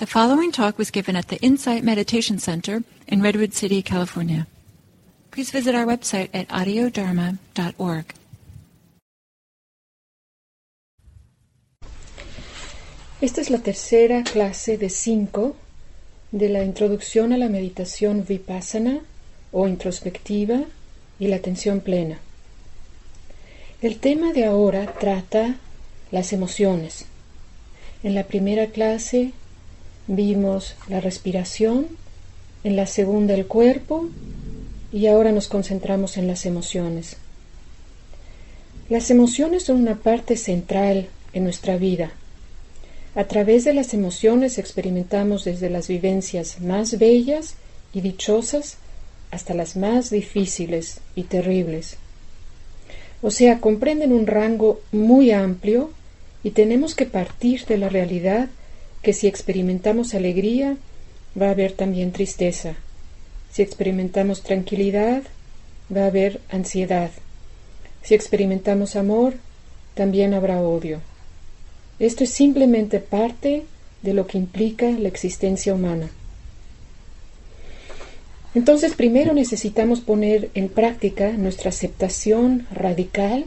The following talk was given at the Insight Meditation Center in Redwood City, California. Please visit our website at audiodharma.org. Esta es la tercera clase de cinco de la introducción a la meditación vipassana o introspectiva y la atención plena. El tema de ahora trata las emociones. En la primera clase vimos la respiración, en la segunda el cuerpo y ahora nos concentramos en las emociones. Las emociones son una parte central en nuestra vida. A través de las emociones experimentamos desde las vivencias más bellas y dichosas hasta las más difíciles y terribles. O sea, comprenden un rango muy amplio y tenemos que partir de la realidad que si experimentamos alegría, va a haber también tristeza. Si experimentamos tranquilidad, va a haber ansiedad. Si experimentamos amor, también habrá odio. Esto es simplemente parte de lo que implica la existencia humana. Entonces, primero necesitamos poner en práctica nuestra aceptación radical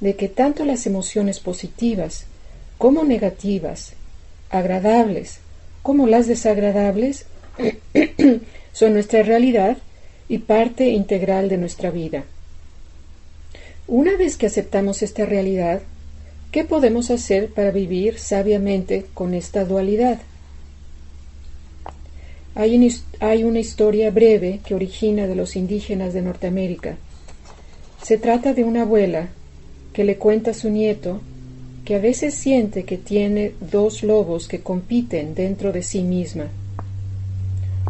de que tanto las emociones positivas como negativas agradables como las desagradables son nuestra realidad y parte integral de nuestra vida. Una vez que aceptamos esta realidad, ¿qué podemos hacer para vivir sabiamente con esta dualidad? Hay, una historia breve que origina de los indígenas de Norteamérica. Se trata de una abuela que le cuenta a su nieto que a veces siente que tiene dos lobos que compiten dentro de sí misma.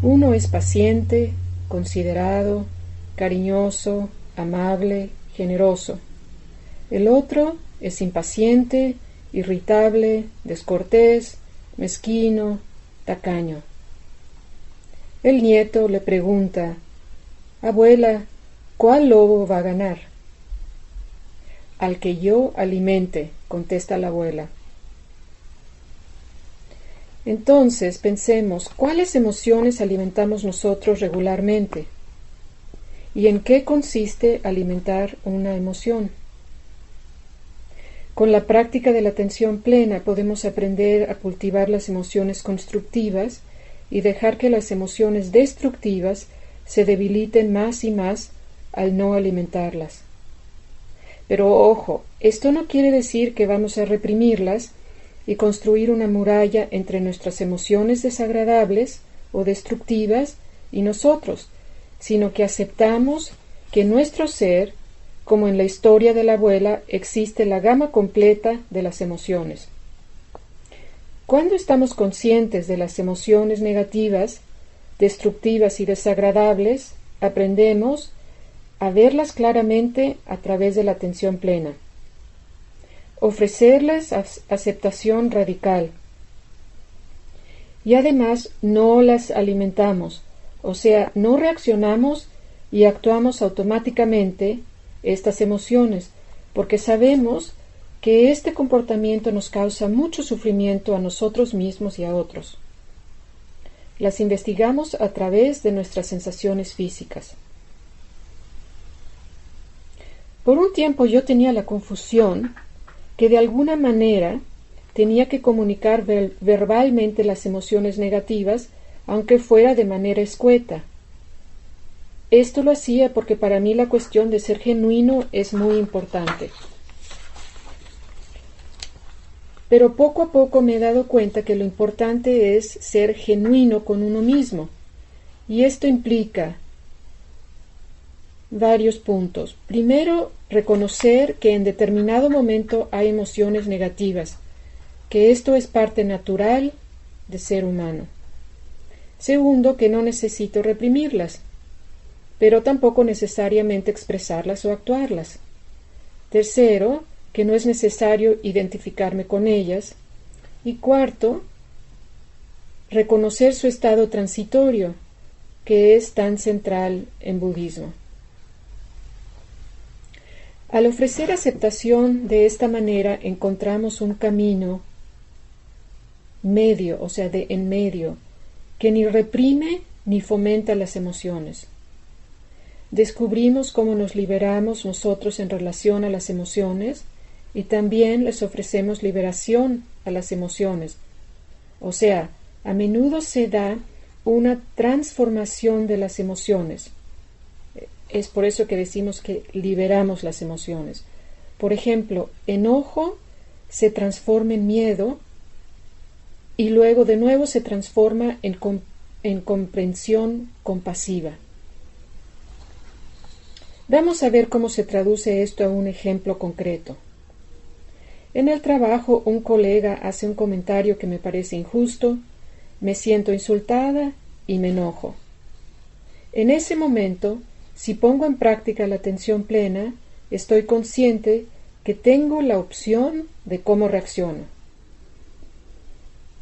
Uno es paciente, considerado, cariñoso, amable, generoso. El otro es impaciente, irritable, descortés, mezquino, tacaño. El nieto le pregunta Abuela, ¿cuál lobo va a ganar? Al que yo alimente, contesta la abuela. Entonces pensemos cuáles emociones alimentamos nosotros regularmente y en qué consiste alimentar una emoción. Con la práctica de la atención plena podemos aprender a cultivar las emociones constructivas y dejar que las emociones destructivas se debiliten más y más al no alimentarlas. Pero ojo, esto no quiere decir que vamos a reprimirlas y construir una muralla entre nuestras emociones desagradables o destructivas y nosotros, sino que aceptamos que nuestro ser, como en la historia de la abuela, existe la gama completa de las emociones. Cuando estamos conscientes de las emociones negativas, destructivas y desagradables, aprendemos a verlas claramente a través de la atención plena. Ofrecerles aceptación radical. Y además no las alimentamos, o sea, no reaccionamos y actuamos automáticamente estas emociones, porque sabemos que este comportamiento nos causa mucho sufrimiento a nosotros mismos y a otros. Las investigamos a través de nuestras sensaciones físicas. Por un tiempo yo tenía la confusión que de alguna manera tenía que comunicar verbalmente las emociones negativas, aunque fuera de manera escueta. Esto lo hacía porque para mí la cuestión de ser genuino es muy importante. Pero poco a poco me he dado cuenta que lo importante es ser genuino con uno mismo. Y esto implica varios puntos. Primero, reconocer que en determinado momento hay emociones negativas, que esto es parte natural de ser humano. Segundo, que no necesito reprimirlas, pero tampoco necesariamente expresarlas o actuarlas. Tercero, que no es necesario identificarme con ellas. Y cuarto, reconocer su estado transitorio, que es tan central en budismo. Al ofrecer aceptación de esta manera encontramos un camino medio, o sea, de en medio, que ni reprime ni fomenta las emociones. Descubrimos cómo nos liberamos nosotros en relación a las emociones y también les ofrecemos liberación a las emociones. O sea, a menudo se da una transformación de las emociones. Es por eso que decimos que liberamos las emociones. Por ejemplo, enojo se transforma en miedo y luego de nuevo se transforma en, en comprensión compasiva. Vamos a ver cómo se traduce esto a un ejemplo concreto. En el trabajo un colega hace un comentario que me parece injusto, me siento insultada y me enojo. En ese momento, si pongo en práctica la atención plena, estoy consciente que tengo la opción de cómo reacciono.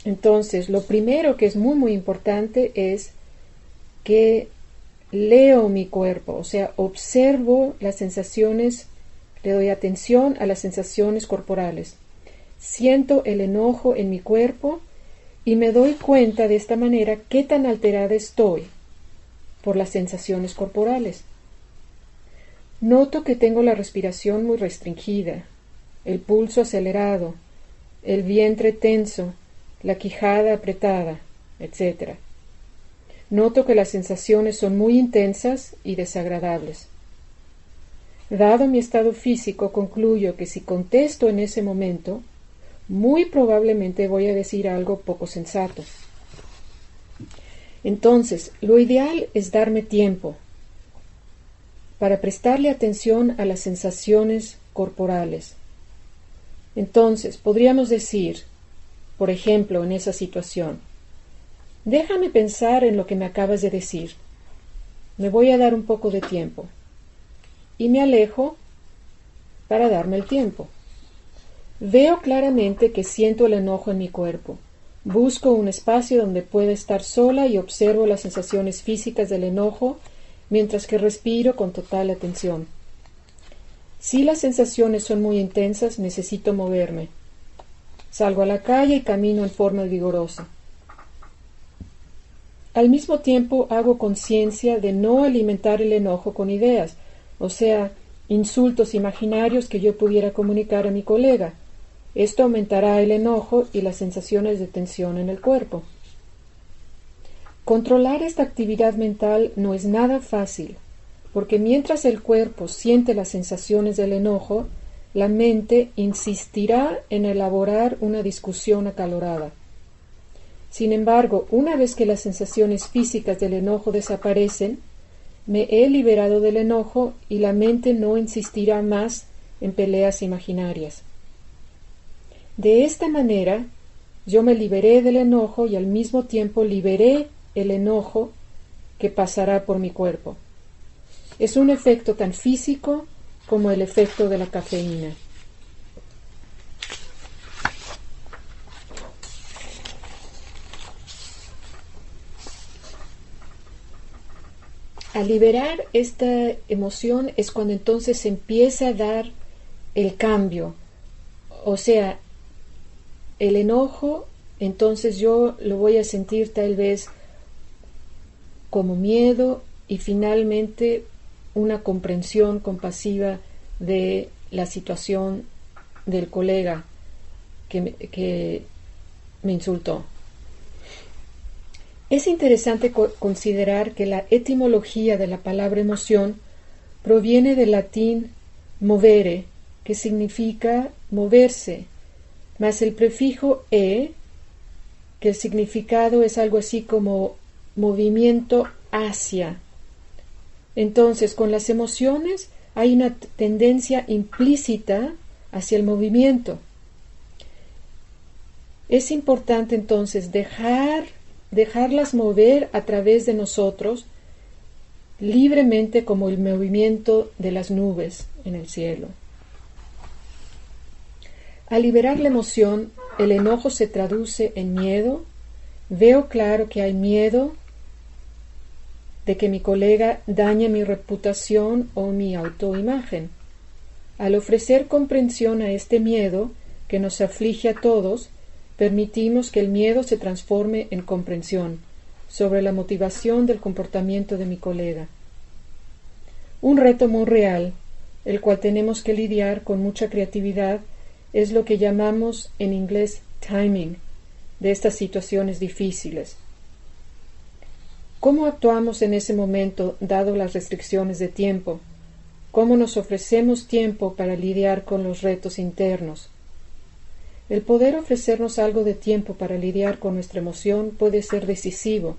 Entonces, lo primero que es muy, muy importante es que leo mi cuerpo, o sea, observo las sensaciones, le doy atención a las sensaciones corporales. Siento el enojo en mi cuerpo y me doy cuenta de esta manera qué tan alterada estoy por las sensaciones corporales. Noto que tengo la respiración muy restringida, el pulso acelerado, el vientre tenso, la quijada apretada, etc. Noto que las sensaciones son muy intensas y desagradables. Dado mi estado físico, concluyo que si contesto en ese momento, muy probablemente voy a decir algo poco sensato. Entonces, lo ideal es darme tiempo para prestarle atención a las sensaciones corporales. Entonces, podríamos decir, por ejemplo, en esa situación, déjame pensar en lo que me acabas de decir. Me voy a dar un poco de tiempo. Y me alejo para darme el tiempo. Veo claramente que siento el enojo en mi cuerpo. Busco un espacio donde pueda estar sola y observo las sensaciones físicas del enojo mientras que respiro con total atención. Si las sensaciones son muy intensas, necesito moverme. Salgo a la calle y camino en forma vigorosa. Al mismo tiempo hago conciencia de no alimentar el enojo con ideas, o sea, insultos imaginarios que yo pudiera comunicar a mi colega, esto aumentará el enojo y las sensaciones de tensión en el cuerpo. Controlar esta actividad mental no es nada fácil, porque mientras el cuerpo siente las sensaciones del enojo, la mente insistirá en elaborar una discusión acalorada. Sin embargo, una vez que las sensaciones físicas del enojo desaparecen, me he liberado del enojo y la mente no insistirá más en peleas imaginarias. De esta manera, yo me liberé del enojo y al mismo tiempo liberé el enojo que pasará por mi cuerpo. Es un efecto tan físico como el efecto de la cafeína. Al liberar esta emoción es cuando entonces se empieza a dar el cambio. O sea, el enojo, entonces yo lo voy a sentir tal vez como miedo y finalmente una comprensión compasiva de la situación del colega que me, que me insultó. Es interesante considerar que la etimología de la palabra emoción proviene del latín movere, que significa moverse, más el prefijo e, que el significado es algo así como movimiento hacia. Entonces, con las emociones hay una tendencia implícita hacia el movimiento. Es importante entonces dejar dejarlas mover a través de nosotros libremente como el movimiento de las nubes en el cielo. Al liberar la emoción, el enojo se traduce en miedo. Veo claro que hay miedo de que mi colega dañe mi reputación o mi autoimagen. Al ofrecer comprensión a este miedo que nos aflige a todos, permitimos que el miedo se transforme en comprensión sobre la motivación del comportamiento de mi colega. Un reto muy real, el cual tenemos que lidiar con mucha creatividad, es lo que llamamos en inglés timing de estas situaciones difíciles. ¿Cómo actuamos en ese momento dado las restricciones de tiempo? ¿Cómo nos ofrecemos tiempo para lidiar con los retos internos? El poder ofrecernos algo de tiempo para lidiar con nuestra emoción puede ser decisivo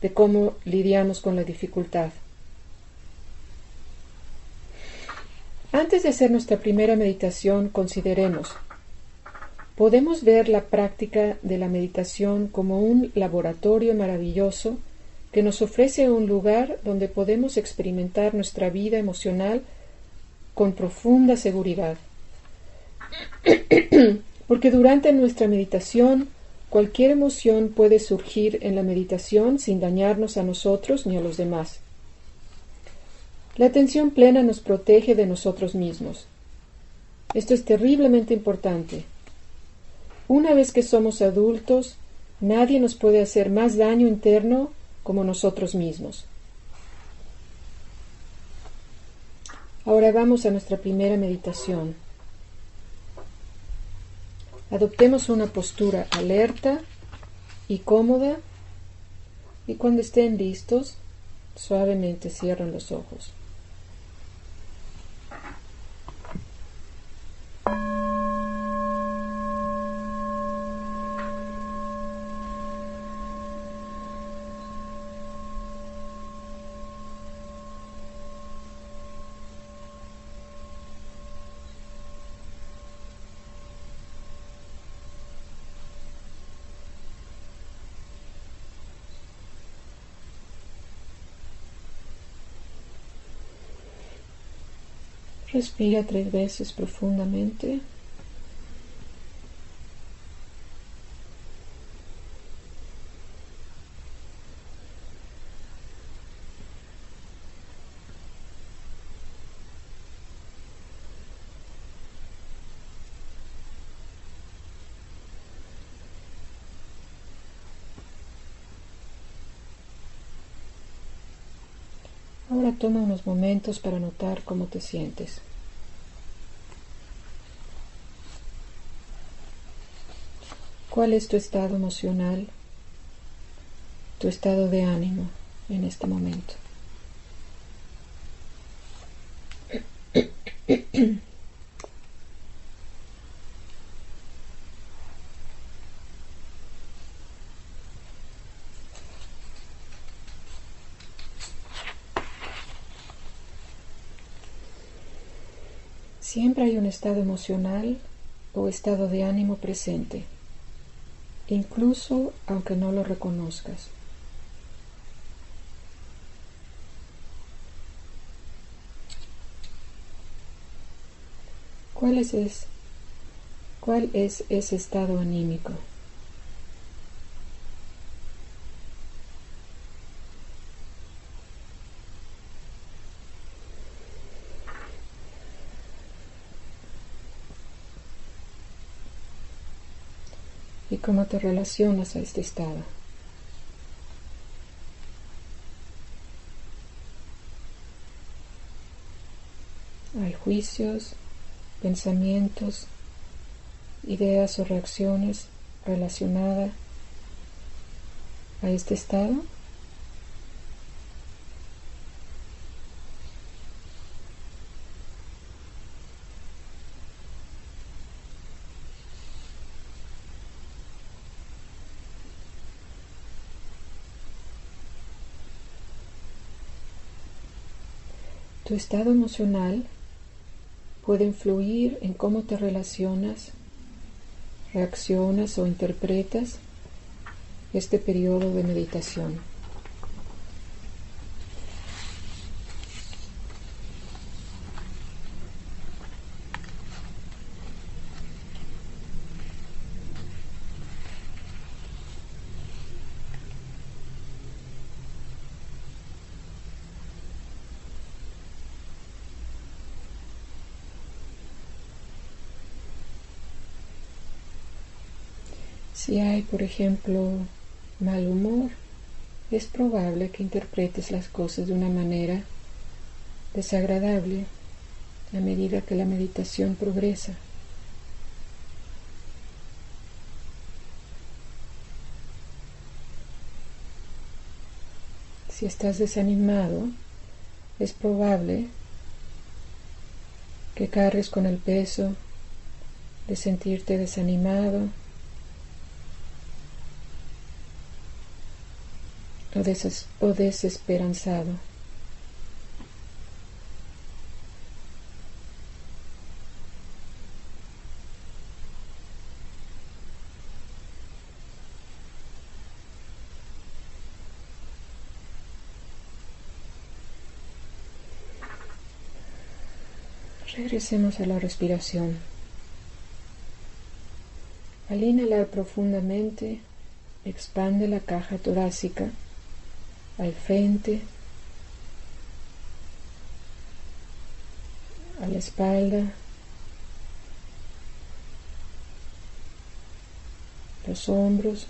de cómo lidiamos con la dificultad. Antes de hacer nuestra primera meditación, consideremos, podemos ver la práctica de la meditación como un laboratorio maravilloso que nos ofrece un lugar donde podemos experimentar nuestra vida emocional con profunda seguridad. Porque durante nuestra meditación cualquier emoción puede surgir en la meditación sin dañarnos a nosotros ni a los demás. La atención plena nos protege de nosotros mismos. Esto es terriblemente importante. Una vez que somos adultos, nadie nos puede hacer más daño interno como nosotros mismos. Ahora vamos a nuestra primera meditación. Adoptemos una postura alerta y cómoda y cuando estén listos, suavemente cierran los ojos. Respira tres veces profundamente. Ahora toma unos momentos para notar cómo te sientes. ¿Cuál es tu estado emocional, tu estado de ánimo en este momento? Siempre hay un estado emocional o estado de ánimo presente incluso aunque no lo reconozcas. ¿Cuál es, es, ¿Cuál es ese estado anímico? Cómo te relacionas a este estado. Hay juicios, pensamientos, ideas o reacciones relacionadas a este estado. Tu estado emocional puede influir en cómo te relacionas, reaccionas o interpretas este periodo de meditación. Si hay, por ejemplo, mal humor, es probable que interpretes las cosas de una manera desagradable a medida que la meditación progresa. Si estás desanimado, es probable que cargues con el peso de sentirte desanimado o, desesperanzado. Regresemos a la respiración. Al inhalar profundamente, expande la caja torácica al frente, a la espalda, los hombros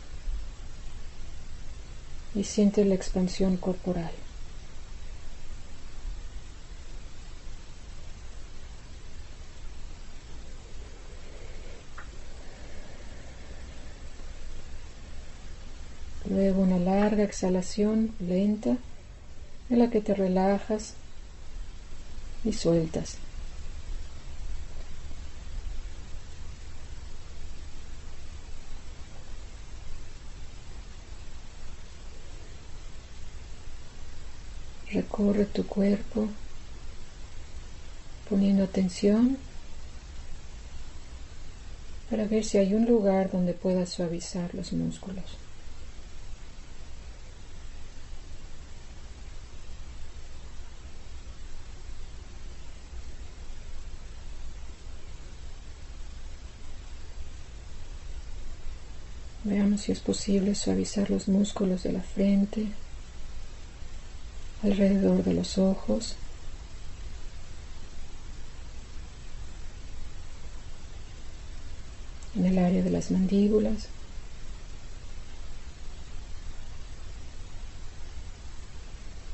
y siente la expansión corporal. Luego exhalación lenta en la que te relajas y sueltas. Recorre tu cuerpo poniendo atención para ver si hay un lugar donde puedas suavizar los músculos. Si es posible suavizar los músculos de la frente, alrededor de los ojos. en el área de las mandíbulas,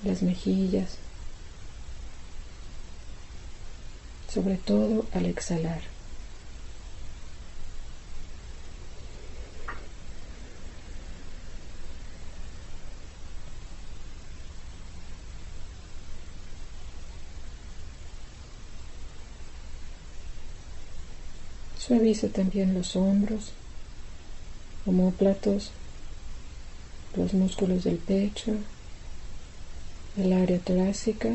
las mejillas, sobre todo al exhalar. Suaviza también los hombros, homóplatos, los músculos del pecho, el área torácica,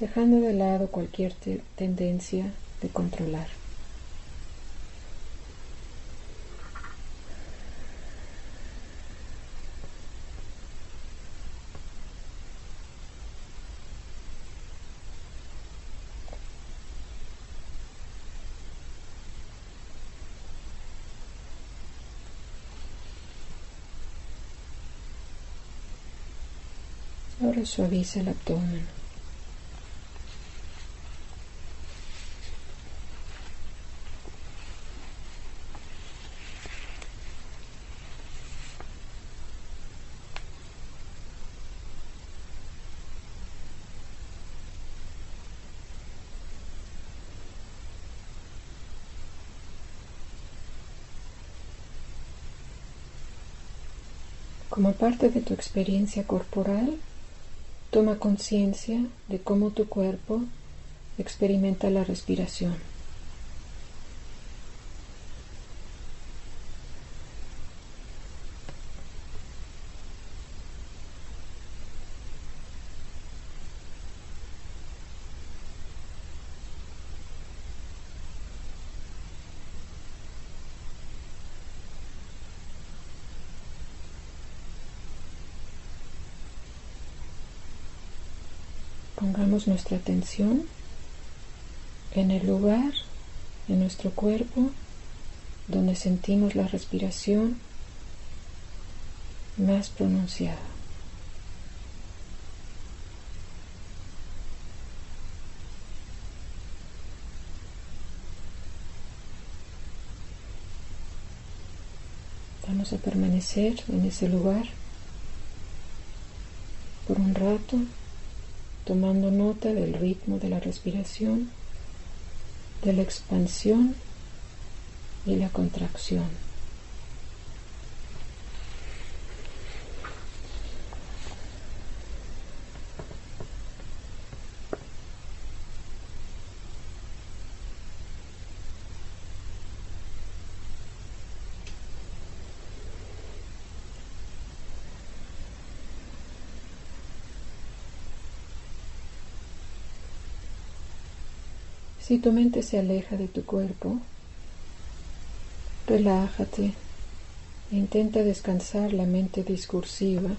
dejando de lado cualquier tendencia de controlar. Suaviza el abdomen. Como parte de tu experiencia corporal, Toma conciencia de cómo tu cuerpo experimenta la respiración. Nuestra atención en el lugar en nuestro cuerpo donde sentimos la respiración más pronunciada. Vamos a permanecer en ese lugar por un rato, tomando nota del ritmo de la respiración, de la expansión y la contracción. Si tu mente se aleja de tu cuerpo, relájate intenta descansar la mente discursiva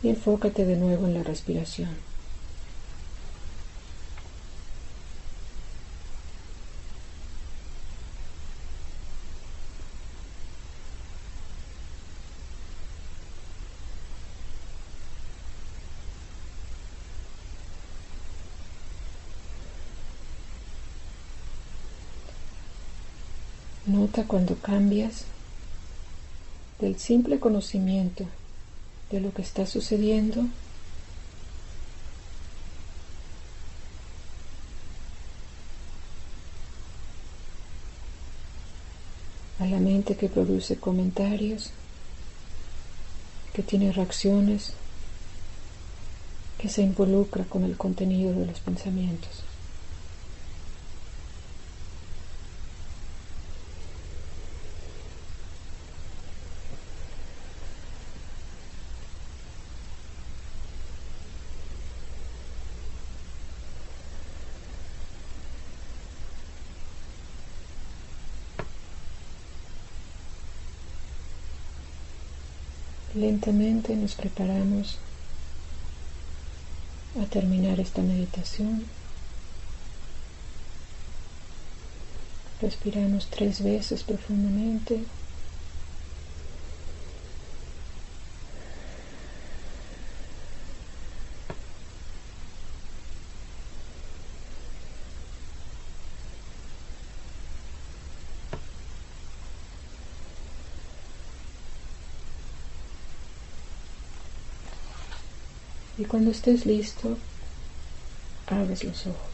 y enfócate de nuevo en la respiración. Cuando cambias del simple conocimiento de lo que está sucediendo a la mente que produce comentarios, que tiene reacciones, que se involucra con el contenido de los pensamientos. Lentamente nos preparamos a terminar esta meditación. Respiramos tres veces profundamente. Cuando estés listo, abres los ojos.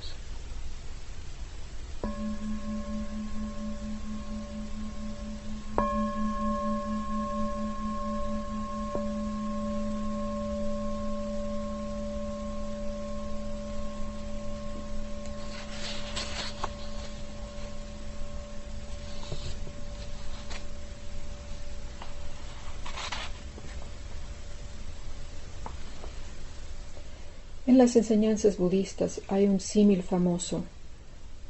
En las enseñanzas budistas hay un símil famoso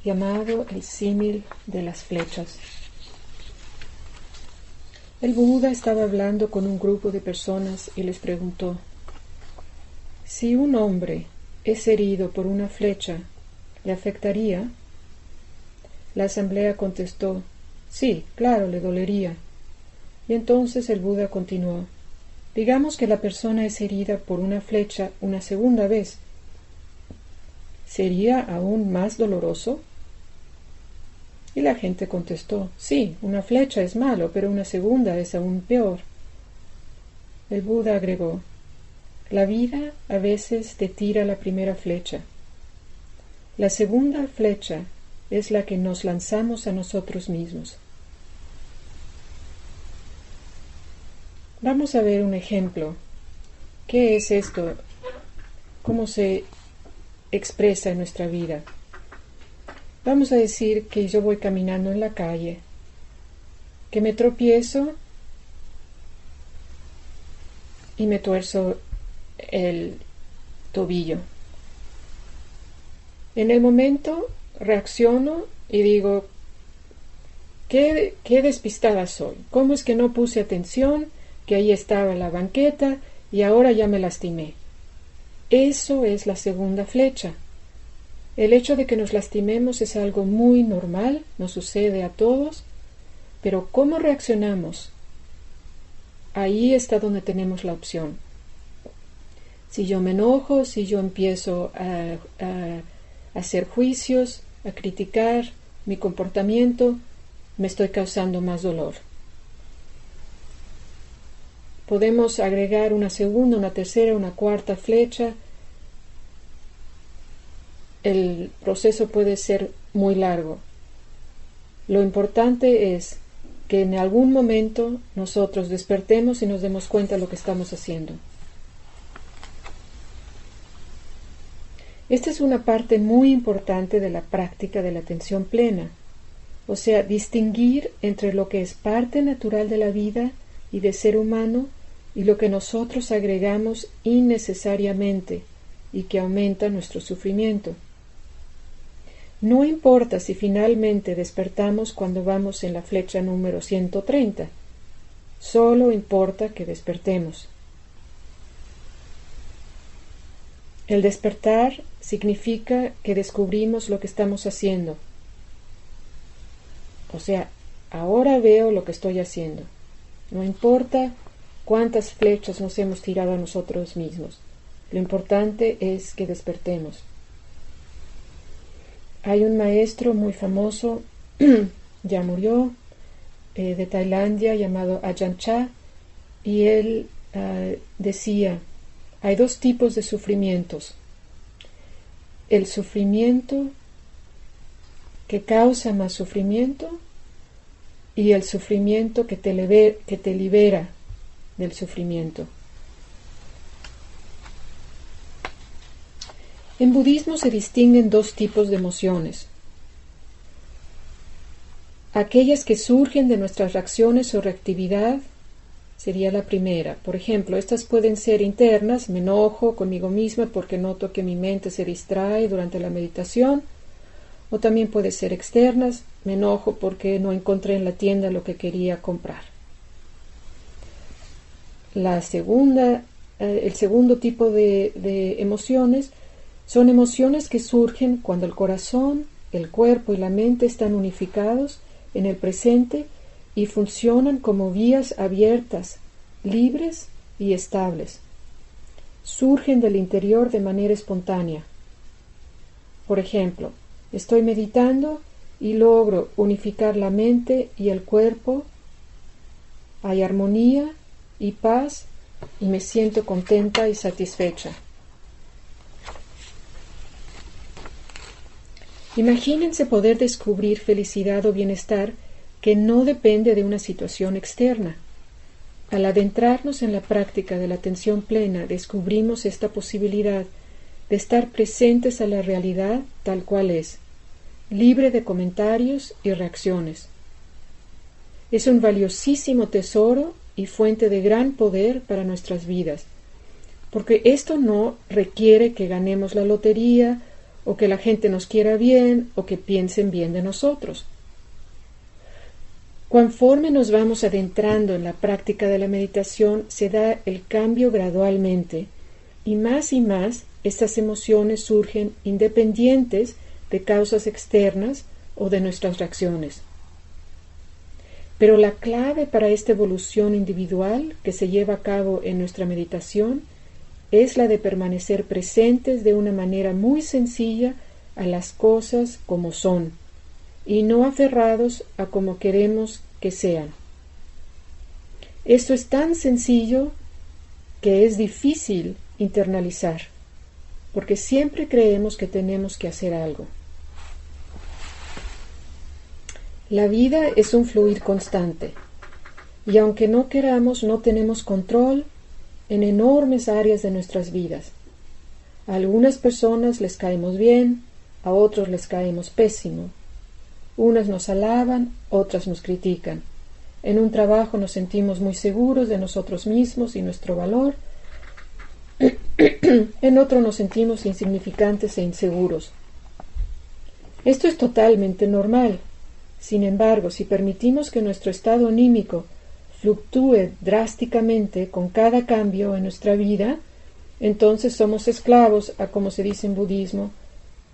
llamado el símil de las flechas. El Buda estaba hablando con un grupo de personas y les preguntó, si un hombre es herido por una flecha, ¿le afectaría? La asamblea contestó, sí, claro, le dolería. Y entonces el Buda continuó, Digamos que la persona es herida por una flecha una segunda vez. ¿Sería aún más doloroso? Y la gente contestó, sí, una flecha es malo, pero una segunda es aún peor. El Buda agregó, la vida a veces te tira la primera flecha. La segunda flecha es la que nos lanzamos a nosotros mismos. Vamos a ver un ejemplo. ¿Qué es esto? ¿Cómo se expresa en nuestra vida? Vamos a decir que yo voy caminando en la calle, que me tropiezo y me tuerzo el tobillo. En el momento reacciono y digo, qué, qué despistada soy, ¿cómo es que no puse atención? Que ahí estaba la banqueta y ahora ya me lastimé. Eso es la segunda flecha. El hecho de que nos lastimemos es algo muy normal, nos sucede a todos, pero ¿cómo reaccionamos? Ahí está donde tenemos la opción. Si yo me enojo, si yo empiezo a, a hacer juicios, a criticar mi comportamiento, me estoy causando más dolor. Podemos agregar una segunda, una tercera, una cuarta flecha. El proceso puede ser muy largo. Lo importante es que en algún momento nosotros despertemos y nos demos cuenta de lo que estamos haciendo. Esta es una parte muy importante de la práctica de la atención plena, o sea, distinguir entre lo que es parte natural de la vida y de ser humano y lo que nosotros agregamos innecesariamente y que aumenta nuestro sufrimiento. No importa si finalmente despertamos cuando vamos en la flecha número 130, solo importa que despertemos. El despertar significa que descubrimos lo que estamos haciendo. O sea, ahora veo lo que estoy haciendo. No importa cuántas flechas nos hemos tirado a nosotros mismos. Lo importante es que despertemos. Hay un maestro muy famoso, ya murió, eh, de Tailandia, llamado Ajahn Chah, y él ah, decía, hay dos tipos de sufrimientos. El sufrimiento que causa más sufrimiento y el sufrimiento que te, que te libera del sufrimiento. En budismo se distinguen dos tipos de emociones. Aquellas que surgen de nuestras reacciones o reactividad sería la primera. Por ejemplo, estas pueden ser internas, me enojo conmigo misma porque noto que mi mente se distrae durante la meditación, o también puede ser externas, me enojo porque no encontré en la tienda lo que quería comprar. La segunda, eh, el segundo tipo de, de emociones son emociones que surgen cuando el corazón, el cuerpo y la mente están unificados en el presente y funcionan como vías abiertas, libres y estables. Surgen del interior de manera espontánea. Por ejemplo, estoy meditando y logro unificar la mente y el cuerpo. Hay armonía y paz y me siento contenta y satisfecha. Imagínense poder descubrir felicidad o bienestar que no depende de una situación externa. Al adentrarnos en la práctica de la atención plena, descubrimos esta posibilidad de estar presentes a la realidad tal cual es, libre de comentarios y reacciones. Es un valiosísimo tesoro y fuente de gran poder para nuestras vidas, porque esto no requiere que ganemos la lotería o que la gente nos quiera bien o que piensen bien de nosotros. Conforme nos vamos adentrando en la práctica de la meditación, se da el cambio gradualmente y más y más estas emociones surgen independientes de causas externas o de nuestras reacciones. Pero la clave para esta evolución individual que se lleva a cabo en nuestra meditación es la de permanecer presentes de una manera muy sencilla a las cosas como son y no aferrados a como queremos que sean. Esto es tan sencillo que es difícil internalizar, porque siempre creemos que tenemos que hacer algo. La vida es un fluir constante, y aunque no queramos, no tenemos control en enormes áreas de nuestras vidas. A algunas personas les caemos bien, a otros les caemos pésimo. Unas nos alaban, otras nos critican. En un trabajo nos sentimos muy seguros de nosotros mismos y nuestro valor. en otro nos sentimos insignificantes e inseguros. Esto es totalmente normal. Sin embargo, si permitimos que nuestro estado anímico fluctúe drásticamente con cada cambio en nuestra vida, entonces somos esclavos a, como se dice en budismo,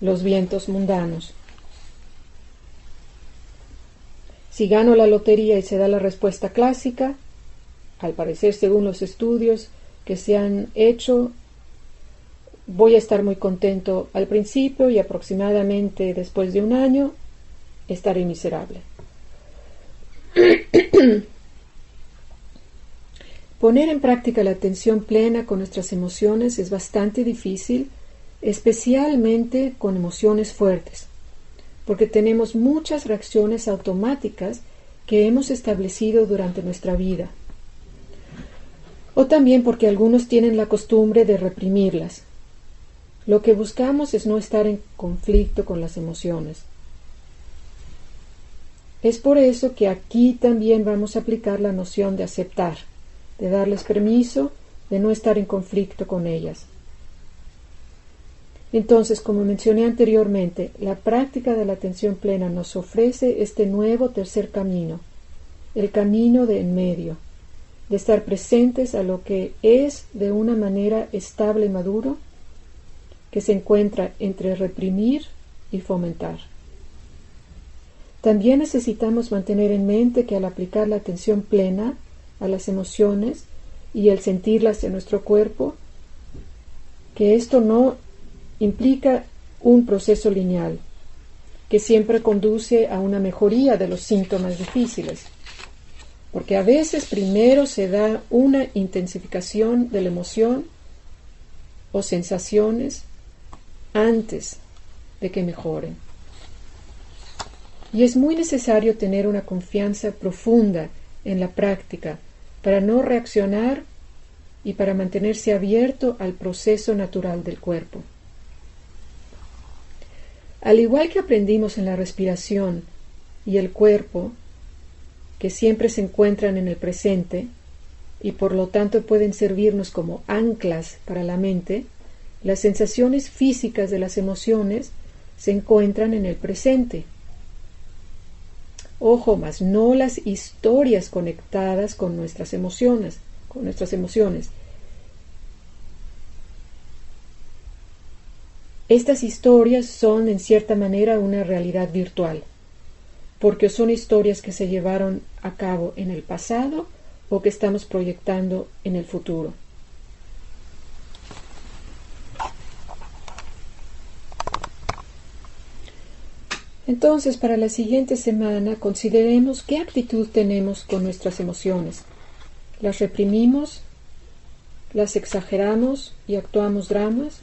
los vientos mundanos. Si gano la lotería y se da la respuesta clásica, al parecer según los estudios que se han hecho, voy a estar muy contento al principio y aproximadamente después de un año estaré miserable. Poner en práctica la atención plena con nuestras emociones es bastante difícil, especialmente con emociones fuertes, porque tenemos muchas reacciones automáticas que hemos establecido durante nuestra vida. O también porque algunos tienen la costumbre de reprimirlas. Lo que buscamos es no estar en conflicto con las emociones. Es por eso que aquí también vamos a aplicar la noción de aceptar de darles permiso, de no estar en conflicto con ellas. Entonces, como mencioné anteriormente, la práctica de la atención plena nos ofrece este nuevo tercer camino, el camino de en medio, de estar presentes a lo que es de una manera estable y maduro, que se encuentra entre reprimir y fomentar. También necesitamos mantener en mente que al aplicar la atención plena, a las emociones y el sentirlas en nuestro cuerpo, que esto no implica un proceso lineal, que siempre conduce a una mejoría de los síntomas difíciles, porque a veces primero se da una intensificación de la emoción o sensaciones antes de que mejoren. Y es muy necesario tener una confianza profunda en la práctica para no reaccionar y para mantenerse abierto al proceso natural del cuerpo. Al igual que aprendimos en la respiración y el cuerpo, que siempre se encuentran en el presente y por lo tanto pueden servirnos como anclas para la mente, las sensaciones físicas de las emociones se encuentran en el presente Ojo, más no las historias conectadas con nuestras emociones, con nuestras emociones. Estas historias son en cierta manera una realidad virtual, porque son historias que se llevaron a cabo en el pasado o que estamos proyectando en el futuro. Entonces, para la siguiente semana, consideremos qué actitud tenemos con nuestras emociones. ¿Las reprimimos? ¿Las exageramos y actuamos dramas?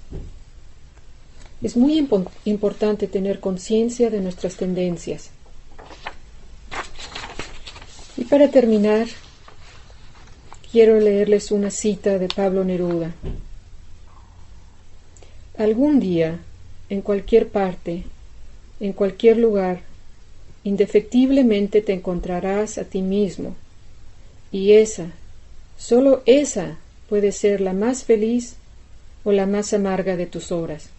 Es muy importante tener conciencia de nuestras tendencias. Y para terminar, quiero leerles una cita de Pablo Neruda. Algún día, en cualquier parte, en cualquier lugar, indefectiblemente te encontrarás a ti mismo. Y esa, sólo esa puede ser la más feliz o la más amarga de tus horas.